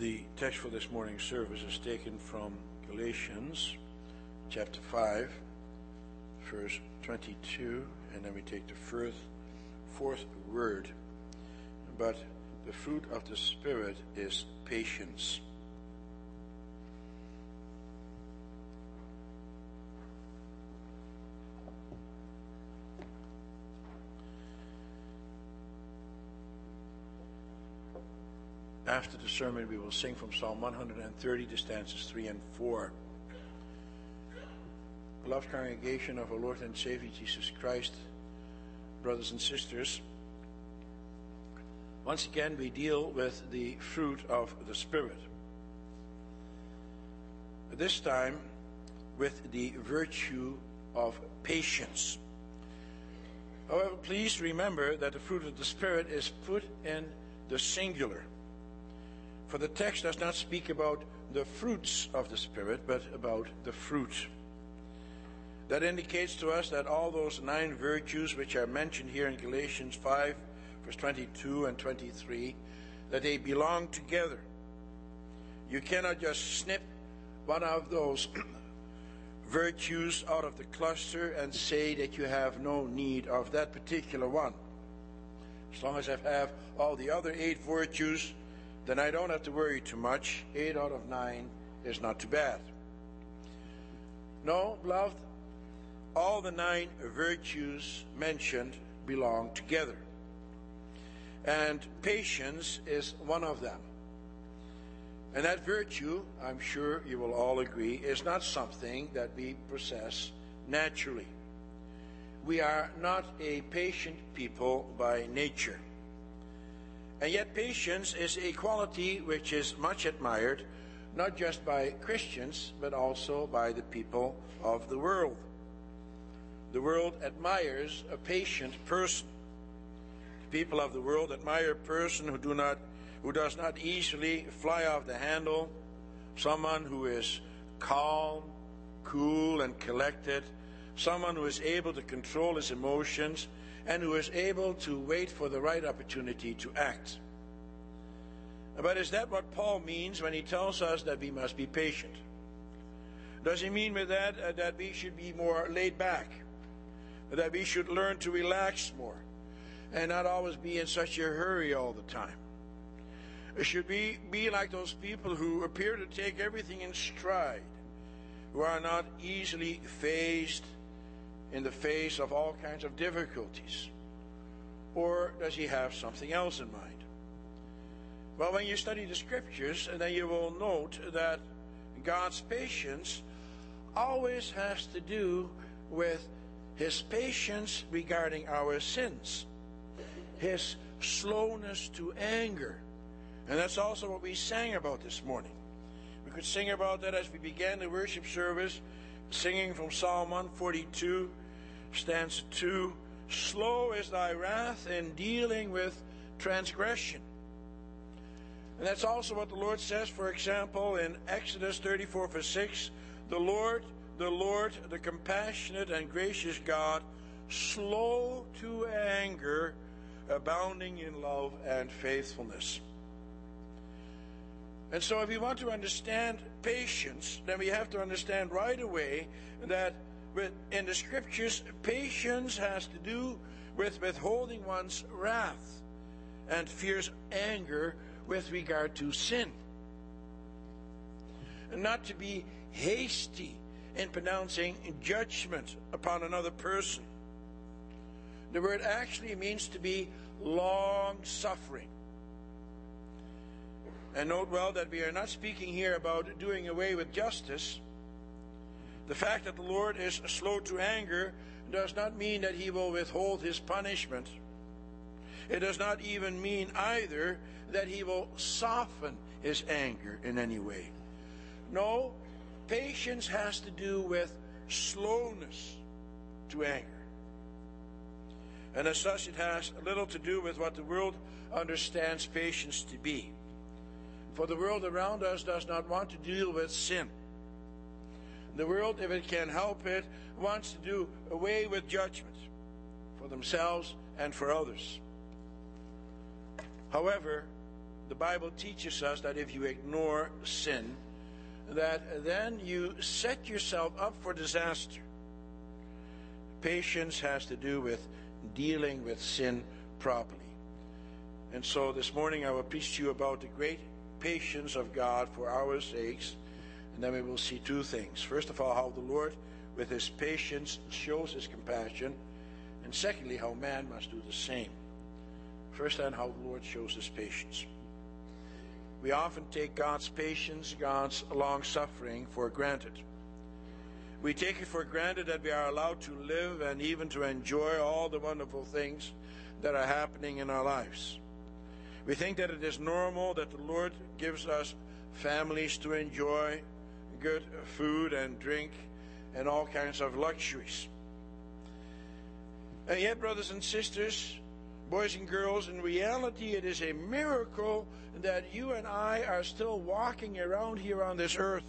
The text for this morning's service is taken from Galatians chapter 5, verse 22, and then we take the first, fourth word. But the fruit of the Spirit is patience. After the sermon, we will sing from Psalm 130 to stanzas 3 and 4. Beloved congregation of our Lord and Savior Jesus Christ, brothers and sisters, once again we deal with the fruit of the Spirit. This time with the virtue of patience. However, please remember that the fruit of the Spirit is put in the singular. For the text does not speak about the fruits of the Spirit, but about the fruit. That indicates to us that all those nine virtues which are mentioned here in Galatians 5, verse 22 and 23, that they belong together. You cannot just snip one of those virtues out of the cluster and say that you have no need of that particular one. As long as I have all the other eight virtues, then I don't have to worry too much. Eight out of nine is not too bad. No, beloved, all the nine virtues mentioned belong together. And patience is one of them. And that virtue, I'm sure you will all agree, is not something that we possess naturally. We are not a patient people by nature. And yet, patience is a quality which is much admired, not just by Christians, but also by the people of the world. The world admires a patient person. The people of the world admire a person who do not who does not easily fly off the handle, someone who is calm, cool and collected, someone who is able to control his emotions and who is able to wait for the right opportunity to act. But is that what Paul means when he tells us that we must be patient? Does he mean with that uh, that we should be more laid back? That we should learn to relax more and not always be in such a hurry all the time? Should we be like those people who appear to take everything in stride, who are not easily fazed in the face of all kinds of difficulties? Or does he have something else in mind? Well, when you study the scriptures, and then you will note that God's patience always has to do with his patience regarding our sins, his slowness to anger. And that's also what we sang about this morning. We could sing about that as we began the worship service, singing from Psalm 142, stanza 2 Slow is thy wrath in dealing with transgression. And that's also what the Lord says, for example, in Exodus 34, verse 6 The Lord, the Lord, the compassionate and gracious God, slow to anger, abounding in love and faithfulness. And so, if we want to understand patience, then we have to understand right away that in the scriptures, patience has to do with withholding one's wrath and fierce anger with regard to sin. And not to be hasty in pronouncing judgment upon another person. The word actually means to be long suffering. And note well that we are not speaking here about doing away with justice. The fact that the Lord is slow to anger does not mean that he will withhold his punishment. It does not even mean either that he will soften his anger in any way. No, patience has to do with slowness to anger. And as such, it has little to do with what the world understands patience to be. For the world around us does not want to deal with sin. The world, if it can help it, wants to do away with judgment for themselves and for others. However, the Bible teaches us that if you ignore sin, that then you set yourself up for disaster. Patience has to do with dealing with sin properly. And so this morning I will preach to you about the great patience of God for our sakes. And then we will see two things. First of all, how the Lord, with his patience, shows his compassion. And secondly, how man must do the same. First, then, how the Lord shows his patience. We often take God's patience, God's long suffering for granted. We take it for granted that we are allowed to live and even to enjoy all the wonderful things that are happening in our lives. We think that it is normal that the Lord gives us families to enjoy good food and drink and all kinds of luxuries. And yet, brothers and sisters, boys and girls, in reality, it is a miracle that you and I are still walking around here on this earth.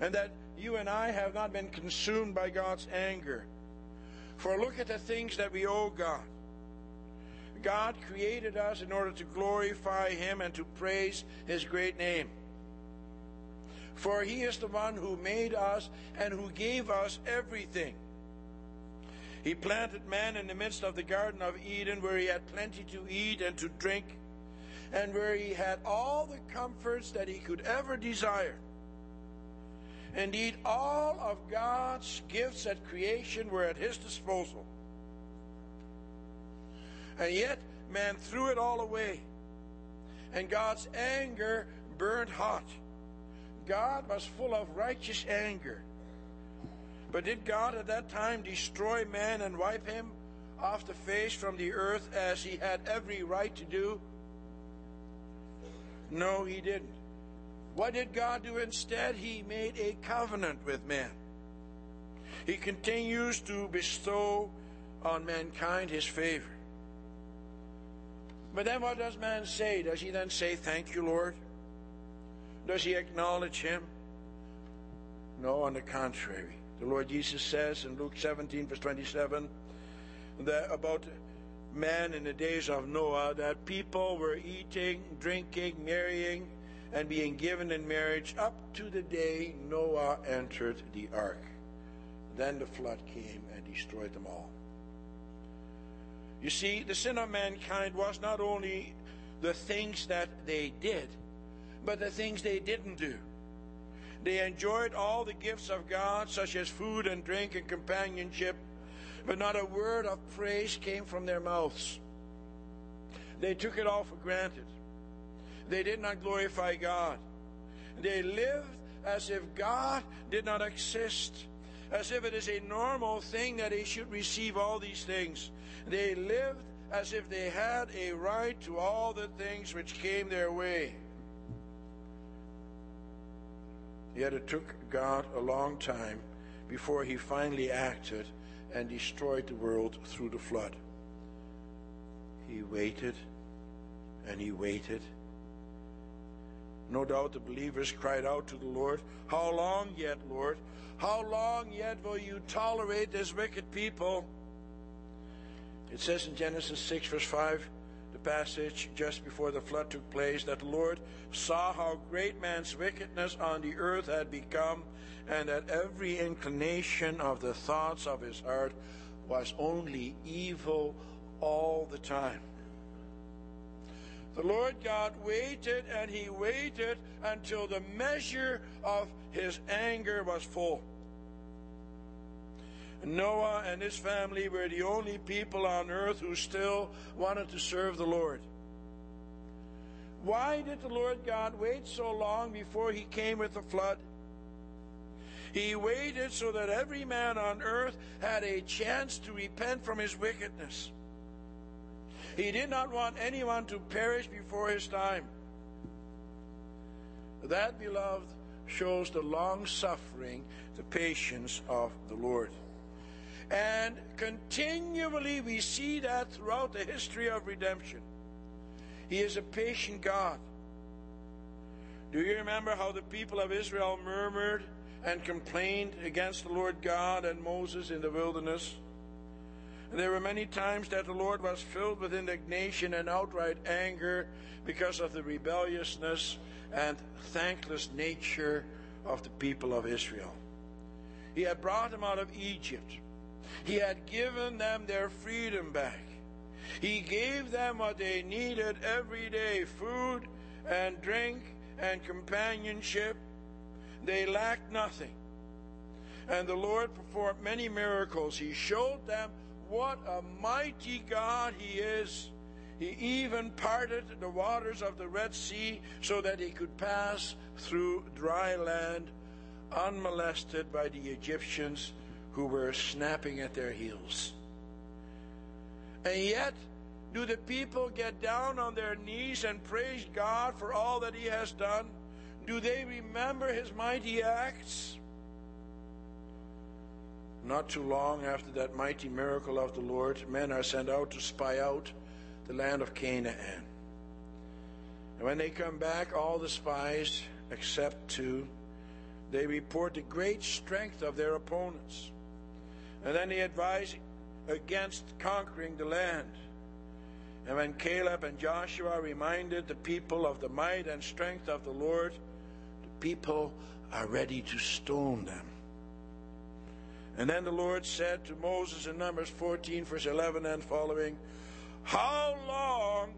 And that you and I have not been consumed by God's anger. For look at the things that we owe God. God created us in order to glorify Him and to praise His great name. For He is the one who made us and who gave us everything. He planted man in the midst of the Garden of Eden where he had plenty to eat and to drink, and where he had all the comforts that he could ever desire. Indeed, all of God's gifts at creation were at his disposal. And yet, man threw it all away. And God's anger burned hot. God was full of righteous anger. But did God at that time destroy man and wipe him off the face from the earth as he had every right to do? No, he didn't. What did God do instead? He made a covenant with man. He continues to bestow on mankind his favor. But then what does man say? Does he then say, Thank you, Lord? Does he acknowledge him? No, on the contrary. The Lord Jesus says in Luke 17, verse 27, that about man in the days of Noah, that people were eating, drinking, marrying, and being given in marriage up to the day Noah entered the ark. Then the flood came and destroyed them all. You see, the sin of mankind was not only the things that they did, but the things they didn't do. They enjoyed all the gifts of God, such as food and drink and companionship, but not a word of praise came from their mouths. They took it all for granted. They did not glorify God. They lived as if God did not exist, as if it is a normal thing that they should receive all these things. They lived as if they had a right to all the things which came their way. Yet it took God a long time before he finally acted and destroyed the world through the flood. He waited and he waited. No doubt the believers cried out to the Lord, How long yet, Lord? How long yet will you tolerate this wicked people? It says in Genesis 6, verse 5, the passage just before the flood took place that the Lord saw how great man's wickedness on the earth had become, and that every inclination of the thoughts of his heart was only evil all the time. The Lord God waited and he waited until the measure of his anger was full. Noah and his family were the only people on earth who still wanted to serve the Lord. Why did the Lord God wait so long before he came with the flood? He waited so that every man on earth had a chance to repent from his wickedness. He did not want anyone to perish before his time. That, beloved, shows the long suffering, the patience of the Lord. And continually we see that throughout the history of redemption. He is a patient God. Do you remember how the people of Israel murmured and complained against the Lord God and Moses in the wilderness? There were many times that the Lord was filled with indignation and outright anger because of the rebelliousness and thankless nature of the people of Israel. He had brought them out of Egypt. He had given them their freedom back. He gave them what they needed every day food and drink and companionship. They lacked nothing. And the Lord performed many miracles. He showed them what a mighty God He is. He even parted the waters of the Red Sea so that he could pass through dry land unmolested by the Egyptians who were snapping at their heels. And yet, do the people get down on their knees and praise God for all that He has done? Do they remember His mighty acts? Not too long after that mighty miracle of the Lord, men are sent out to spy out the land of Canaan. And when they come back, all the spies, except two, they report the great strength of their opponents. And then they advise against conquering the land. And when Caleb and Joshua reminded the people of the might and strength of the Lord, the people are ready to stone them. And then the Lord said to Moses in Numbers 14, verse 11 and following, How long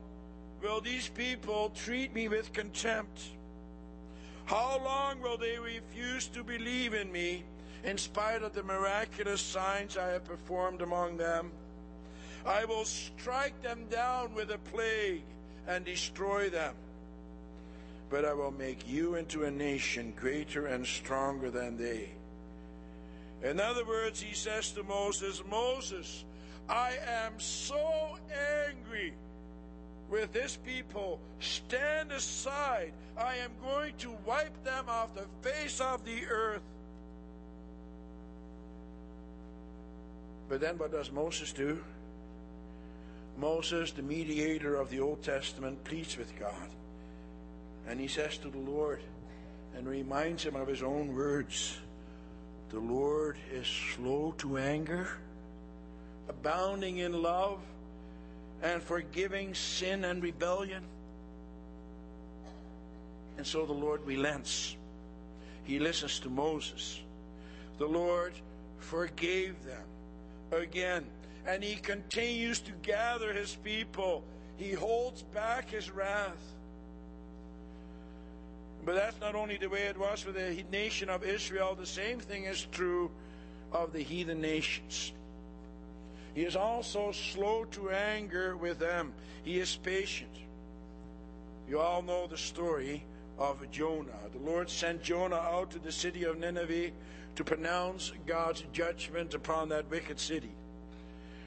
will these people treat me with contempt? How long will they refuse to believe in me in spite of the miraculous signs I have performed among them? I will strike them down with a plague and destroy them. But I will make you into a nation greater and stronger than they. In other words, he says to Moses, Moses, I am so angry with this people. Stand aside. I am going to wipe them off the face of the earth. But then what does Moses do? Moses, the mediator of the Old Testament, pleads with God. And he says to the Lord and reminds him of his own words The Lord is slow to anger, abounding in love and forgiving sin and rebellion. And so the Lord relents. He listens to Moses. The Lord forgave them again. And he continues to gather his people. He holds back his wrath. But that's not only the way it was for the nation of Israel, the same thing is true of the heathen nations. He is also slow to anger with them. He is patient. You all know the story of Jonah. The Lord sent Jonah out to the city of Nineveh to pronounce God's judgment upon that wicked city.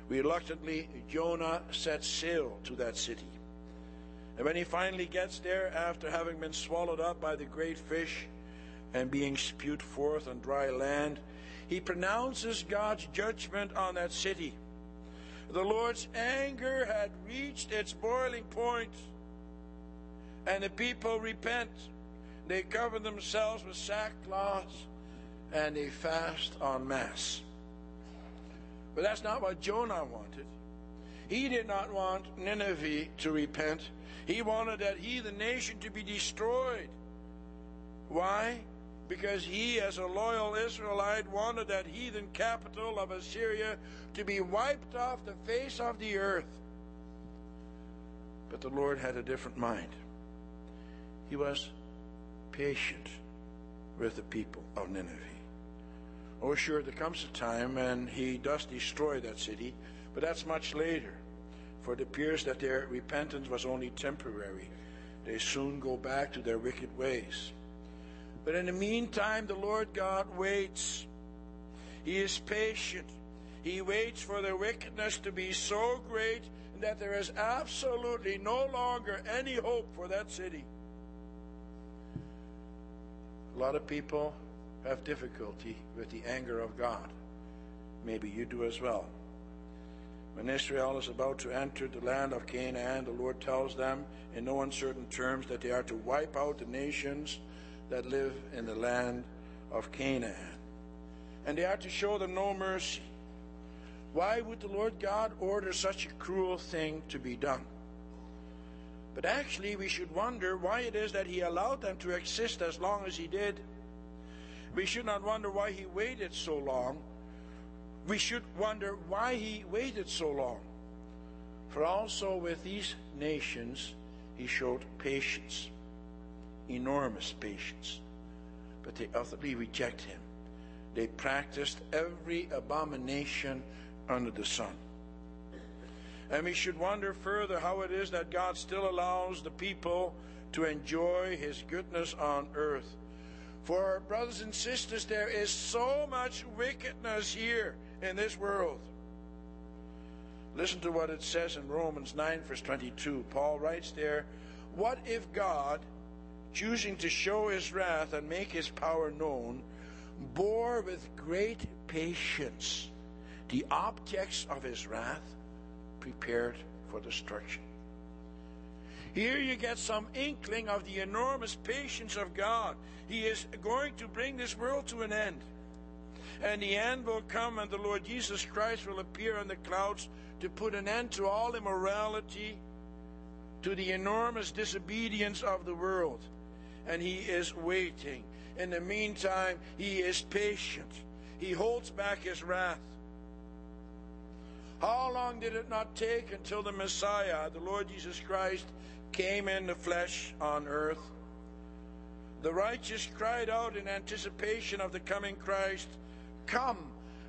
Reluctantly, Jonah set sail to that city. And when he finally gets there, after having been swallowed up by the great fish and being spewed forth on dry land, he pronounces God's judgment on that city. The Lord's anger had reached its boiling point, and the people repent. They cover themselves with sackcloth and they fast en masse. But that's not what Jonah wanted. He did not want Nineveh to repent. He wanted that heathen nation to be destroyed. Why? because he, as a loyal Israelite, wanted that heathen capital of Assyria to be wiped off the face of the earth. But the Lord had a different mind. He was patient with the people of Nineveh. Oh, sure, there comes a time and he does destroy that city, but that's much later. For it appears that their repentance was only temporary. They soon go back to their wicked ways. But in the meantime, the Lord God waits. He is patient. He waits for their wickedness to be so great that there is absolutely no longer any hope for that city. A lot of people have difficulty with the anger of God. Maybe you do as well. When Israel is about to enter the land of Canaan, the Lord tells them in no uncertain terms that they are to wipe out the nations that live in the land of Canaan. And they are to show them no mercy. Why would the Lord God order such a cruel thing to be done? But actually, we should wonder why it is that He allowed them to exist as long as He did. We should not wonder why He waited so long. We should wonder why He waited so long. For also with these nations, He showed patience, enormous patience. But they utterly reject Him. They practiced every abomination under the sun. And we should wonder further how it is that God still allows the people to enjoy His goodness on earth. For, brothers and sisters, there is so much wickedness here in this world. Listen to what it says in Romans 9, verse 22. Paul writes there, What if God, choosing to show his wrath and make his power known, bore with great patience the objects of his wrath prepared for destruction. Here you get some inkling of the enormous patience of God. He is going to bring this world to an end. And the end will come, and the Lord Jesus Christ will appear on the clouds to put an end to all immorality, to the enormous disobedience of the world. And He is waiting. In the meantime, He is patient. He holds back His wrath. How long did it not take until the Messiah, the Lord Jesus Christ, came in the flesh on earth? The righteous cried out in anticipation of the coming Christ, Come,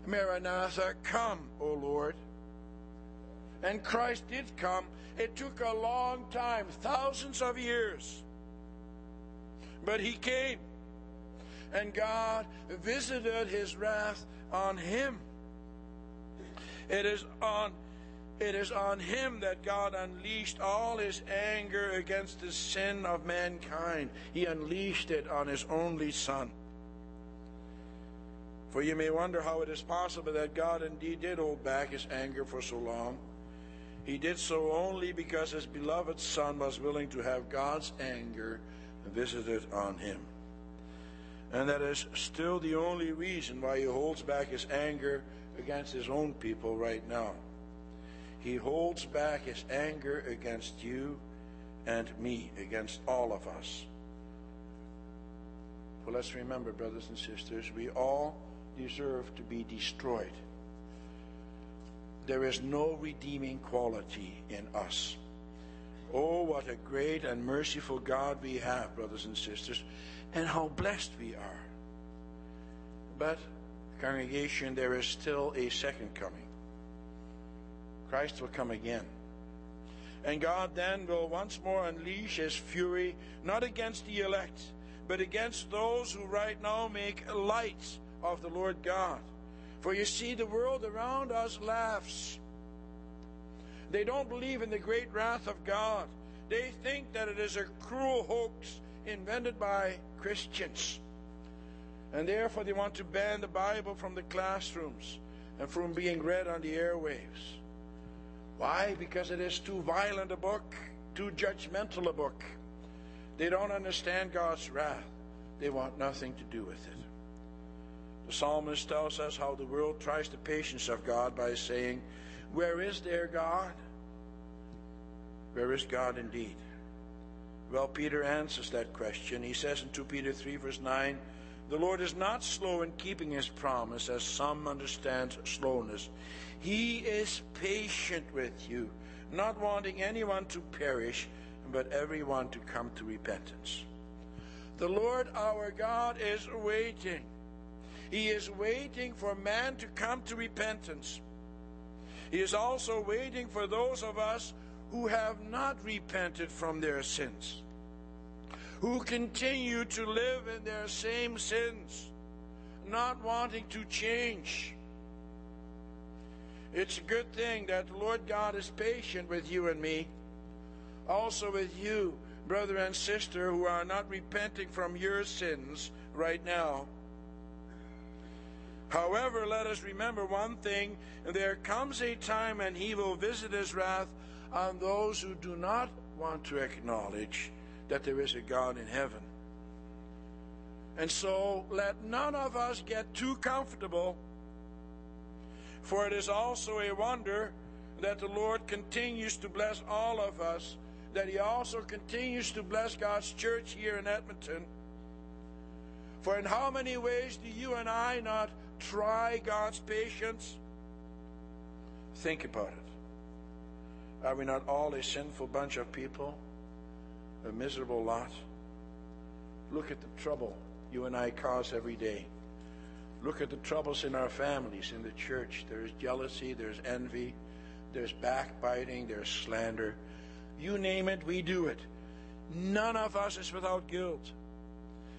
Maranatha, come, O Lord. And Christ did come. It took a long time, thousands of years. But he came. And God visited his wrath on him. It is on it is on him that God unleashed all his anger against the sin of mankind. He unleashed it on his only son. For you may wonder how it is possible that God indeed did hold back his anger for so long. He did so only because his beloved son was willing to have God's anger visited on him. And that is still the only reason why he holds back his anger against his own people right now. He holds back his anger against you and me, against all of us. Well, let's remember, brothers and sisters, we all deserve to be destroyed. There is no redeeming quality in us. Oh, what a great and merciful God we have, brothers and sisters, and how blessed we are. But Congregation, there is still a second coming. Christ will come again. And God then will once more unleash his fury, not against the elect, but against those who right now make light of the Lord God. For you see, the world around us laughs. They don't believe in the great wrath of God. They think that it is a cruel hoax invented by Christians. And therefore, they want to ban the Bible from the classrooms and from being read on the airwaves. Why? Because it is too violent a book, too judgmental a book. They don't understand God's wrath. They want nothing to do with it. The psalmist tells us how the world tries the patience of God by saying, Where is their God? Where is God indeed? Well, Peter answers that question. He says in 2 Peter 3, verse 9, the Lord is not slow in keeping his promise, as some understand slowness. He is patient with you, not wanting anyone to perish, but everyone to come to repentance. The Lord our God is waiting. He is waiting for man to come to repentance. He is also waiting for those of us who have not repented from their sins who continue to live in their same sins, not wanting to change. It's a good thing that the Lord God is patient with you and me, also with you, brother and sister, who are not repenting from your sins right now. However, let us remember one thing there comes a time and he will visit his wrath on those who do not want to acknowledge that there is a God in heaven. And so let none of us get too comfortable For it is also a wonder that the Lord continues to bless all of us, that He also continues to bless God's church here in Edmonton. For in how many ways do you and I not try God's patience? Think about it. Are we not all a sinful bunch of people? A miserable lot? Look at the trouble you and I cause every day. Look at the troubles in our families, in the church. There's jealousy, there's envy, there's backbiting, there's slander. You name it, we do it. None of us is without guilt.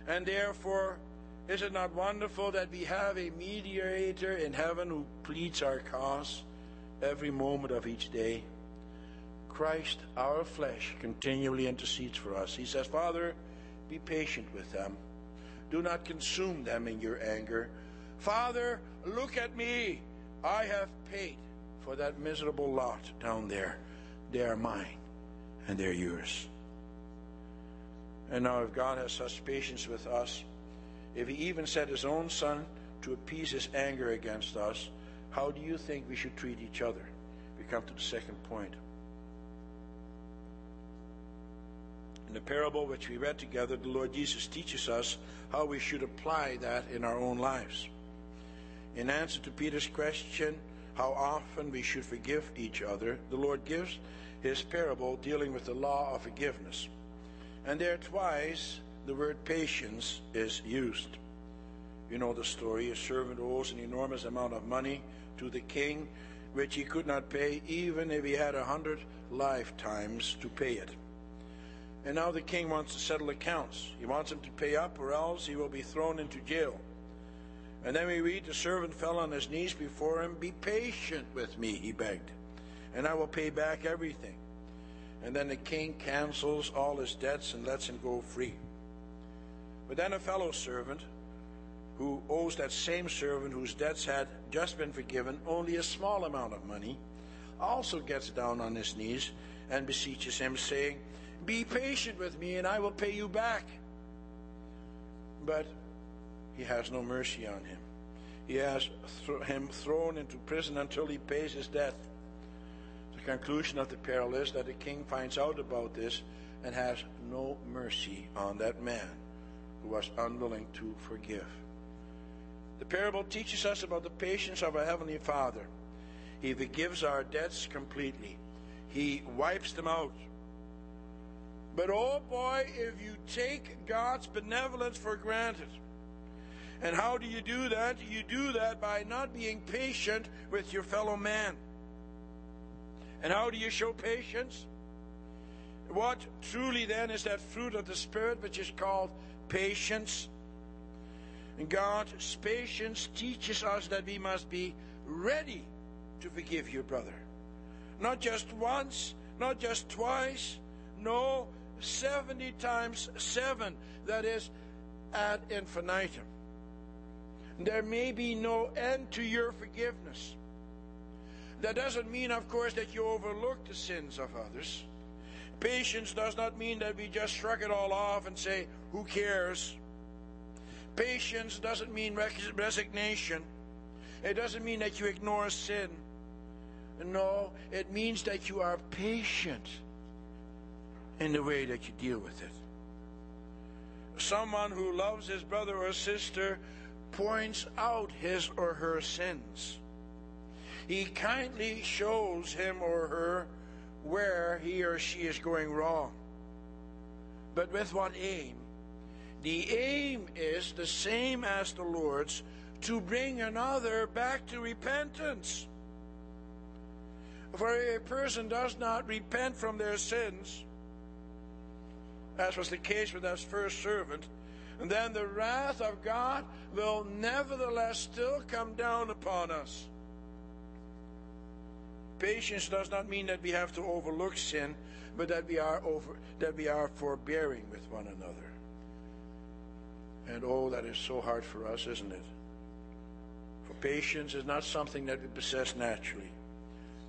And therefore, is it not wonderful that we have a mediator in heaven who pleads our cause every moment of each day? Christ, our flesh, continually intercedes for us. He says, Father, be patient with them. Do not consume them in your anger. Father, look at me. I have paid for that miserable lot down there. They are mine, and they're yours. And now, if God has such patience with us, if He even sent His own Son to appease His anger against us, how do you think we should treat each other? We come to the second point. In the parable which we read together, the Lord Jesus teaches us how we should apply that in our own lives. In answer to Peter's question, how often we should forgive each other, the Lord gives his parable dealing with the law of forgiveness. And there twice the word patience is used. You know the story. A servant owes an enormous amount of money to the king, which he could not pay even if he had a hundred lifetimes to pay it. And now the king wants to settle accounts. He wants him to pay up, or else he will be thrown into jail. And then we read the servant fell on his knees before him. Be patient with me, he begged, and I will pay back everything. And then the king cancels all his debts and lets him go free. But then a fellow servant who owes that same servant whose debts had just been forgiven only a small amount of money also gets down on his knees and beseeches him, saying, Be patient with me, and I will pay you back. But he has no mercy on him. He has th- him thrown into prison until he pays his debt. The conclusion of the parable is that the king finds out about this and has no mercy on that man who was unwilling to forgive. The parable teaches us about the patience of our Heavenly Father. He forgives our debts completely, He wipes them out. But oh boy, if you take God's benevolence for granted, and how do you do that? You do that by not being patient with your fellow man. And how do you show patience? What truly then is that fruit of the Spirit which is called patience? And God's patience teaches us that we must be ready to forgive your brother. Not just once, not just twice, no, 70 times 7. That is ad infinitum. There may be no end to your forgiveness. That doesn't mean, of course, that you overlook the sins of others. Patience does not mean that we just shrug it all off and say, Who cares? Patience doesn't mean resignation. It doesn't mean that you ignore sin. No, it means that you are patient in the way that you deal with it. Someone who loves his brother or sister points out his or her sins. He kindly shows him or her where he or she is going wrong. But with what aim? The aim is the same as the Lord's to bring another back to repentance. For a person does not repent from their sins, as was the case with that first servant, and then the wrath of God will nevertheless still come down upon us. Patience does not mean that we have to overlook sin, but that we are over that we are forbearing with one another. And oh, that is so hard for us, isn't it? For patience is not something that we possess naturally.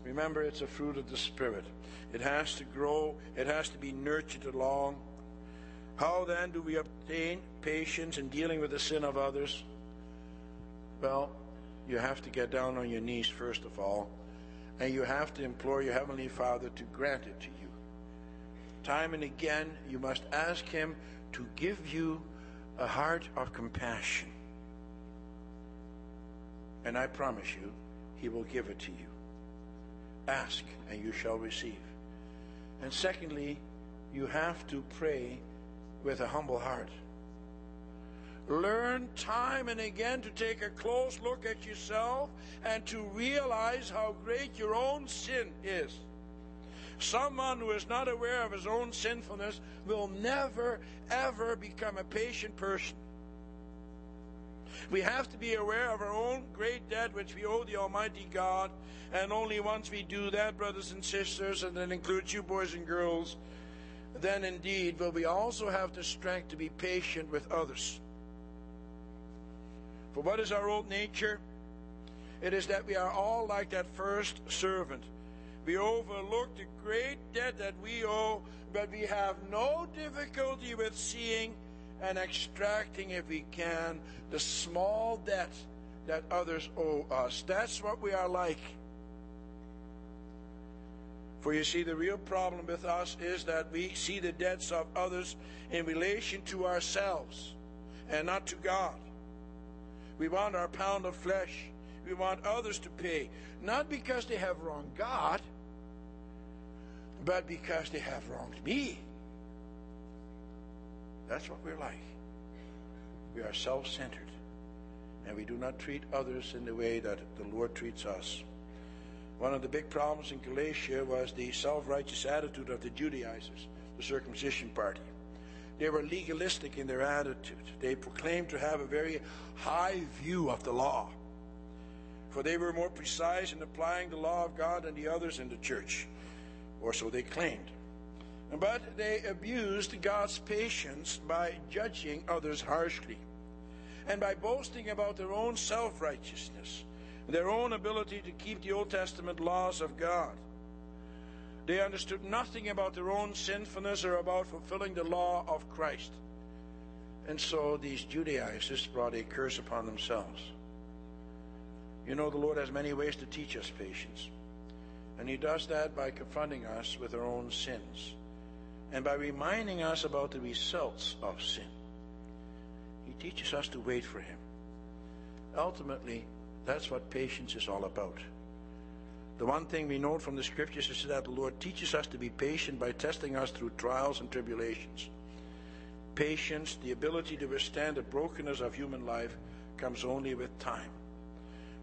Remember, it's a fruit of the Spirit. It has to grow, it has to be nurtured along. How then do we obtain patience in dealing with the sin of others? Well, you have to get down on your knees first of all, and you have to implore your Heavenly Father to grant it to you. Time and again, you must ask Him to give you a heart of compassion. And I promise you, He will give it to you. Ask, and you shall receive. And secondly, you have to pray with a humble heart. Learn time and again to take a close look at yourself and to realize how great your own sin is. Someone who is not aware of his own sinfulness will never, ever become a patient person. We have to be aware of our own great debt which we owe the Almighty God, and only once we do that, brothers and sisters, and that includes you boys and girls, then indeed will we also have the strength to be patient with others. For what is our old nature? It is that we are all like that first servant. We overlook the great debt that we owe, but we have no difficulty with seeing and extracting, if we can, the small debt that others owe us. That's what we are like. For you see, the real problem with us is that we see the debts of others in relation to ourselves and not to God. We want our pound of flesh. We want others to pay, not because they have wronged God, but because they have wronged me. That's what we're like. We are self centered, and we do not treat others in the way that the Lord treats us. One of the big problems in Galatia was the self righteous attitude of the Judaizers, the circumcision party. They were legalistic in their attitude. They proclaimed to have a very high view of the law, for they were more precise in applying the law of God than the others in the church, or so they claimed. But they abused God's patience by judging others harshly and by boasting about their own self righteousness, their own ability to keep the Old Testament laws of God. They understood nothing about their own sinfulness or about fulfilling the law of Christ. And so these Judaizers brought a curse upon themselves. You know, the Lord has many ways to teach us patience. And He does that by confronting us with our own sins and by reminding us about the results of sin. He teaches us to wait for Him. Ultimately, that's what patience is all about. The one thing we note from the scriptures is that the Lord teaches us to be patient by testing us through trials and tribulations. Patience, the ability to withstand the brokenness of human life, comes only with time.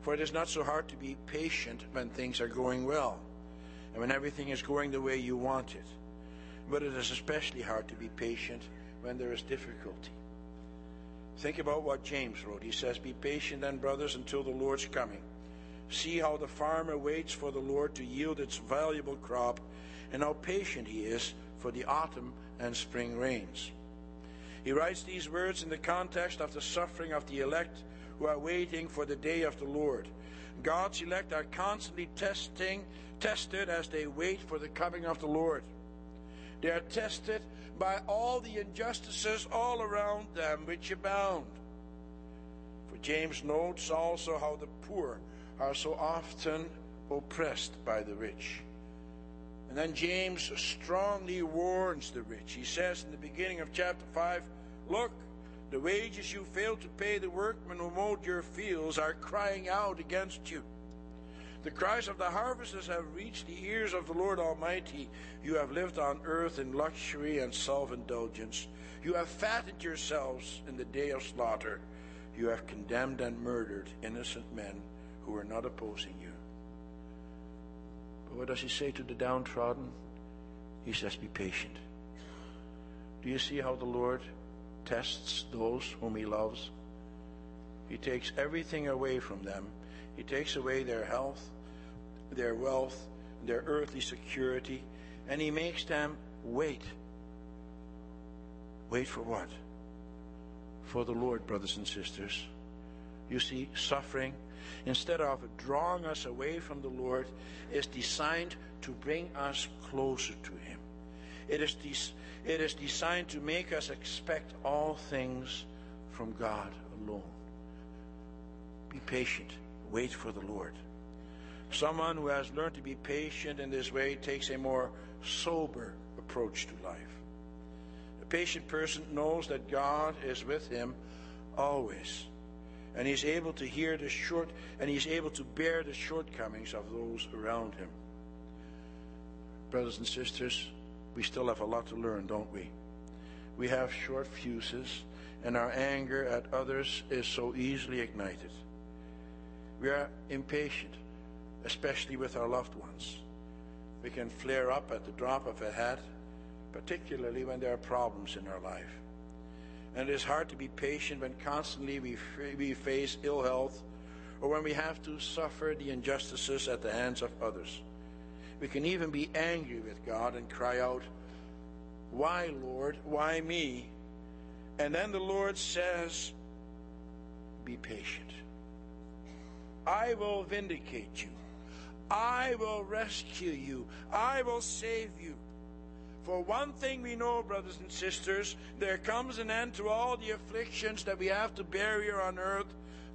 For it is not so hard to be patient when things are going well and when everything is going the way you want it. But it is especially hard to be patient when there is difficulty. Think about what James wrote. He says, Be patient then, brothers, until the Lord's coming. See how the farmer waits for the Lord to yield its valuable crop, and how patient he is for the autumn and spring rains. He writes these words in the context of the suffering of the elect who are waiting for the day of the Lord. God's elect are constantly testing, tested as they wait for the coming of the Lord. They are tested by all the injustices all around them which abound. For James notes also how the poor are so often oppressed by the rich. And then James strongly warns the rich. He says in the beginning of chapter 5 Look, the wages you failed to pay the workmen who mowed your fields are crying out against you. The cries of the harvesters have reached the ears of the Lord Almighty. You have lived on earth in luxury and self indulgence. You have fattened yourselves in the day of slaughter. You have condemned and murdered innocent men who were not opposing you. But what does he say to the downtrodden? He says, Be patient. Do you see how the Lord tests those whom he loves? He takes everything away from them he takes away their health, their wealth, their earthly security, and He makes them wait. Wait for what? For the Lord, brothers and sisters. You see, suffering, instead of drawing us away from the Lord, is designed to bring us closer to Him. It is, des- it is designed to make us expect all things from God alone. Be patient wait for the Lord. Someone who has learned to be patient in this way takes a more sober approach to life. A patient person knows that God is with him always. And he's able to hear the short and he's able to bear the shortcomings of those around him. Brothers and sisters, we still have a lot to learn, don't we? We have short fuses, and our anger at others is so easily ignited. We are impatient, especially with our loved ones. We can flare up at the drop of a hat, particularly when there are problems in our life. And it is hard to be patient when constantly we, we face ill health or when we have to suffer the injustices at the hands of others. We can even be angry with God and cry out, Why, Lord? Why me? And then the Lord says, Be patient. I will vindicate you. I will rescue you. I will save you. For one thing we know, brothers and sisters, there comes an end to all the afflictions that we have to bear here on earth.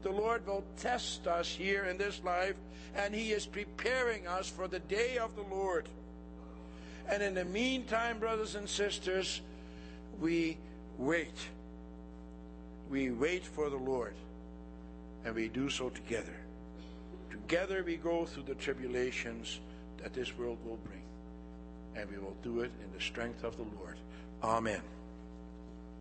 The Lord will test us here in this life, and He is preparing us for the day of the Lord. And in the meantime, brothers and sisters, we wait. We wait for the Lord, and we do so together. Together we go through the tribulations that this world will bring and we will do it in the strength of the Lord. Amen.